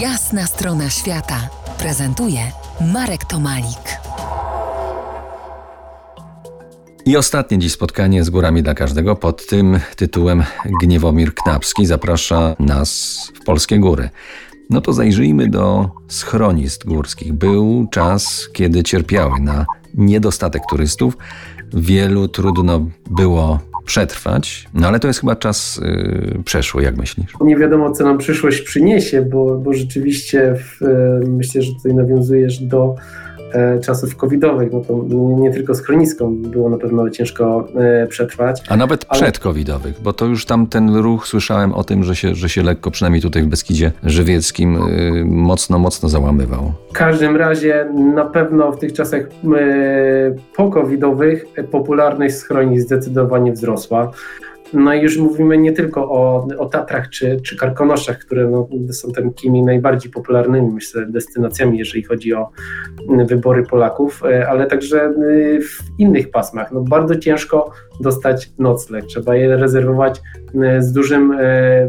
Jasna strona świata prezentuje Marek Tomalik. I ostatnie dziś spotkanie z górami dla każdego pod tym tytułem Gniewomir Knapski zaprasza nas w polskie góry. No to zajrzyjmy do schronisk górskich. Był czas, kiedy cierpiały na niedostatek turystów. Wielu trudno było przetrwać, no ale to jest chyba czas yy, przeszły, jak myślisz? Nie wiadomo, co nam przyszłość przyniesie, bo, bo rzeczywiście w, myślę, że tutaj nawiązujesz do E, czasów covidowych, no to nie tylko schroniskom było na pewno ciężko e, przetrwać. A nawet ale... przedcovidowych, bo to już tam ten ruch słyszałem o tym, że się, że się lekko, przynajmniej tutaj w Beskidzie Żywieckim, e, mocno, mocno załamywał. W każdym razie na pewno w tych czasach po-covidowych popularność schronisk zdecydowanie wzrosła. No i już mówimy nie tylko o, o Tatrach czy, czy Karkonoszach, które no, są takimi najbardziej popularnymi, myślę, destynacjami, jeżeli chodzi o wybory Polaków, e, ale także e, w innych pasmach. No, bardzo ciężko dostać nocleg, trzeba je rezerwować e, z dużym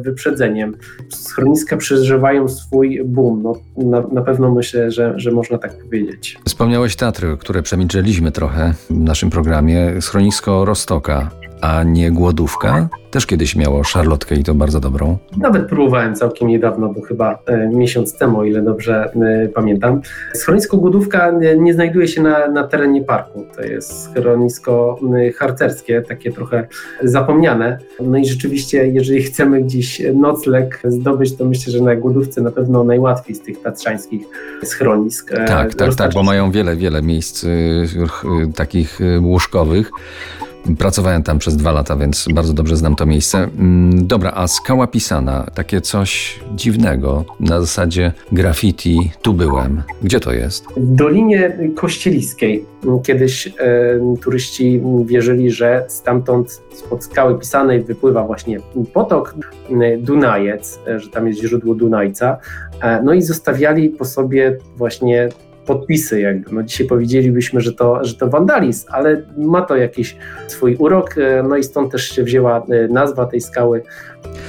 wyprzedzeniem. Schroniska przeżywają swój boom, no, na, na pewno myślę, że, że można tak powiedzieć. Wspomniałeś Tatry, które przemilczeliśmy trochę w naszym programie. Schronisko Rostoka a nie głodówka? Też kiedyś miało szarlotkę i to bardzo dobrą. Nawet próbowałem całkiem niedawno, bo chyba e, miesiąc temu, o ile dobrze e, pamiętam. Schronisko Głodówka nie, nie znajduje się na, na terenie parku. To jest schronisko e, harcerskie, takie trochę zapomniane. No i rzeczywiście, jeżeli chcemy gdzieś nocleg zdobyć, to myślę, że na Głodówce na pewno najłatwiej z tych tatrzańskich schronisk. E, tak, tak, tak, bo mają wiele, wiele miejsc takich łóżkowych. Pracowałem tam przez dwa lata, więc bardzo dobrze znam to miejsce. Mm, dobra, a skała pisana, takie coś dziwnego, na zasadzie graffiti, tu byłem. Gdzie to jest? W Dolinie Kościeliskiej. Kiedyś e, turyści wierzyli, że stamtąd spod skały pisanej wypływa właśnie potok e, Dunajec, e, że tam jest źródło Dunajca. E, no i zostawiali po sobie właśnie podpisy. Jakby. No dzisiaj powiedzielibyśmy, że to, że to wandalizm, ale ma to jakiś swój urok, e, no i stąd też się wzięła e, nazwa tej skały.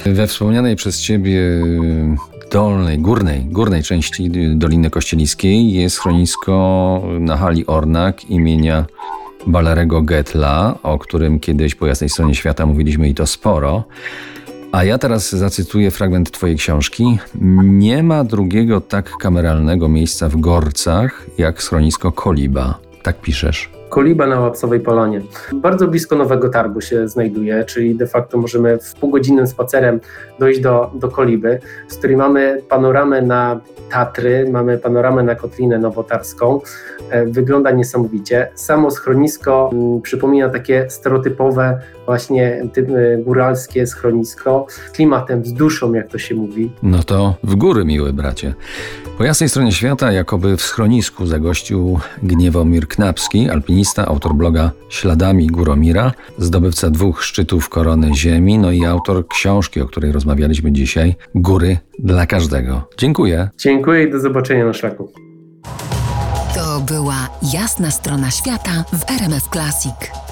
We wspomnianej przez Ciebie e, dolnej, górnej, górnej części Doliny Kościeliskiej jest schronisko na hali Ornak imienia Balarego Getla, o którym kiedyś po jasnej stronie świata mówiliśmy i to sporo. A ja teraz zacytuję fragment Twojej książki. Nie ma drugiego tak kameralnego miejsca w Gorcach jak schronisko Koliba. Tak piszesz. Koliba na Łapsowej Polonie. Bardzo blisko Nowego Targu się znajduje, czyli de facto możemy w półgodzinnym spacerem dojść do, do Koliby, z której mamy panoramę na Tatry, mamy panoramę na Kotlinę Nowotarską. E, wygląda niesamowicie. Samo schronisko m, przypomina takie stereotypowe właśnie e, góralskie schronisko z klimatem, z duszą, jak to się mówi. No to w góry, miły bracie. Po jasnej stronie świata, jakoby w schronisku zagościł Gniewomir Knapski, alpinista, autor bloga Śladami Góromira, zdobywca dwóch szczytów korony ziemi, no i autor książki, o której rozmawialiśmy dzisiaj, Góry dla każdego. Dziękuję. Dziękuję i do zobaczenia na szlaku. To była jasna strona świata w RMF Classic.